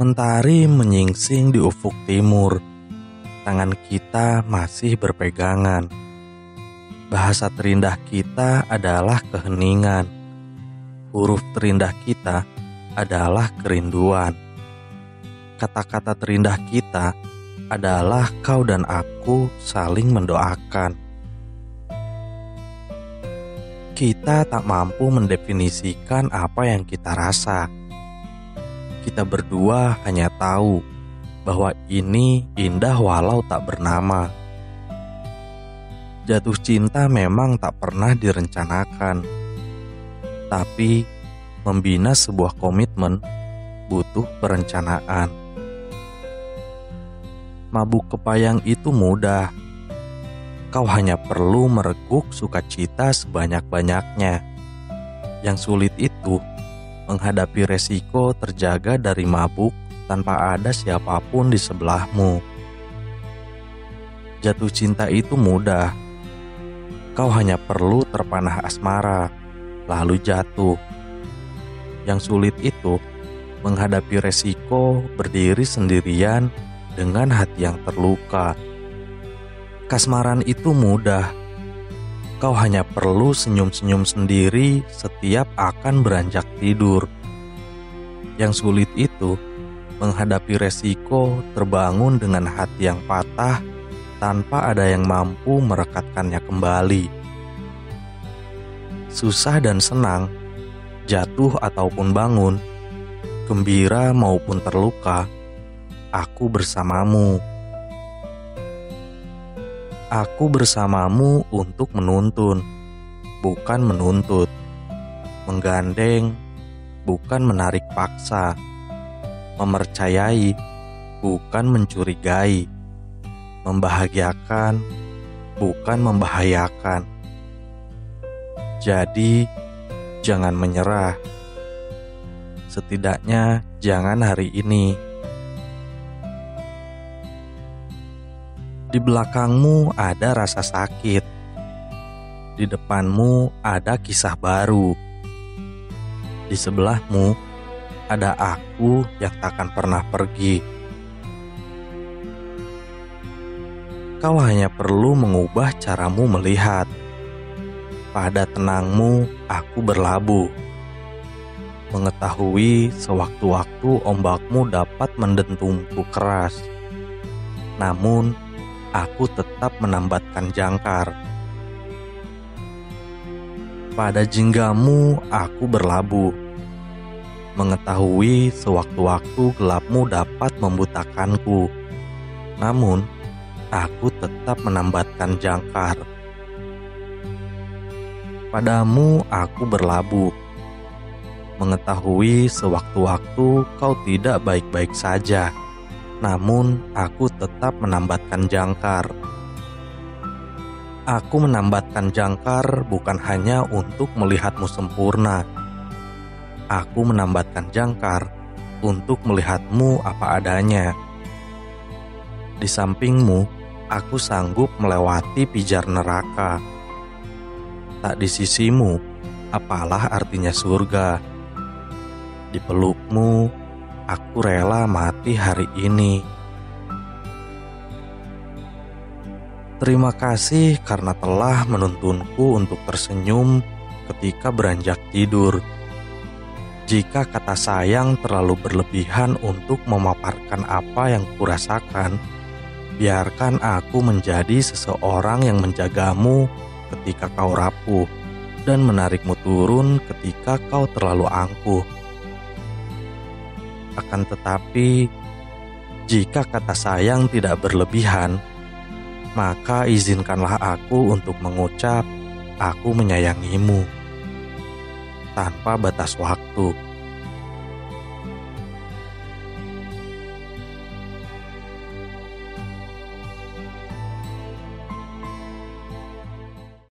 Mentari menyingsing di ufuk timur. Tangan kita masih berpegangan. Bahasa terindah kita adalah keheningan. Huruf terindah kita adalah kerinduan. Kata-kata terindah kita adalah kau dan aku saling mendoakan. Kita tak mampu mendefinisikan apa yang kita rasa. Kita berdua hanya tahu bahwa ini indah walau tak bernama. Jatuh cinta memang tak pernah direncanakan, tapi membina sebuah komitmen butuh perencanaan. Mabuk kepayang itu mudah. Kau hanya perlu mereguk sukacita sebanyak-banyaknya. Yang sulit itu menghadapi resiko terjaga dari mabuk tanpa ada siapa pun di sebelahmu. Jatuh cinta itu mudah. Kau hanya perlu terpanah asmara, lalu jatuh. Yang sulit itu menghadapi resiko berdiri sendirian dengan hati yang terluka. Kasmaran itu mudah. Kau hanya perlu senyum-senyum sendiri setiap akan beranjak tidur. Yang sulit itu menghadapi resiko terbangun dengan hati yang patah tanpa ada yang mampu merekatkannya kembali. Susah dan senang, jatuh ataupun bangun, gembira maupun terluka, aku bersamamu. Aku bersamamu untuk menuntun, bukan menuntut. Menggandeng, bukan menarik paksa. Memercayai, bukan mencurigai. Membahagiakan, bukan membahayakan. Jadi, jangan menyerah. Setidaknya, jangan hari ini. Di belakangmu ada rasa sakit. Di depanmu ada kisah baru. Di sebelahmu ada aku yang takkan pernah pergi. Kau hanya perlu mengubah caramu melihat. Pada tenangmu, aku berlabuh. Mengetahui sewaktu-waktu ombakmu dapat mendentumku keras. Namun, aku tetap menambatkan jangkar. Pada jinggamu aku berlabuh, mengetahui sewaktu-waktu gelapmu dapat membutakanku. Namun, aku tetap menambatkan jangkar. Padamu aku berlabuh, mengetahui sewaktu-waktu kau tidak baik-baik saja namun aku tetap menambatkan jangkar. Aku menambatkan jangkar bukan hanya untuk melihatmu sempurna. Aku menambatkan jangkar untuk melihatmu apa adanya. Di sampingmu, aku sanggup melewati pijar neraka. Tak di sisimu, apalah artinya surga. Di pelukmu, aku rela mati hari ini. Terima kasih karena telah menuntunku untuk tersenyum ketika beranjak tidur. Jika kata sayang terlalu berlebihan untuk memaparkan apa yang kurasakan, biarkan aku menjadi seseorang yang menjagamu ketika kau rapuh dan menarikmu turun ketika kau terlalu angkuh. Akan tetapi, jika kata sayang tidak berlebihan, maka izinkanlah aku untuk mengucap, "Aku menyayangimu." Tanpa batas waktu.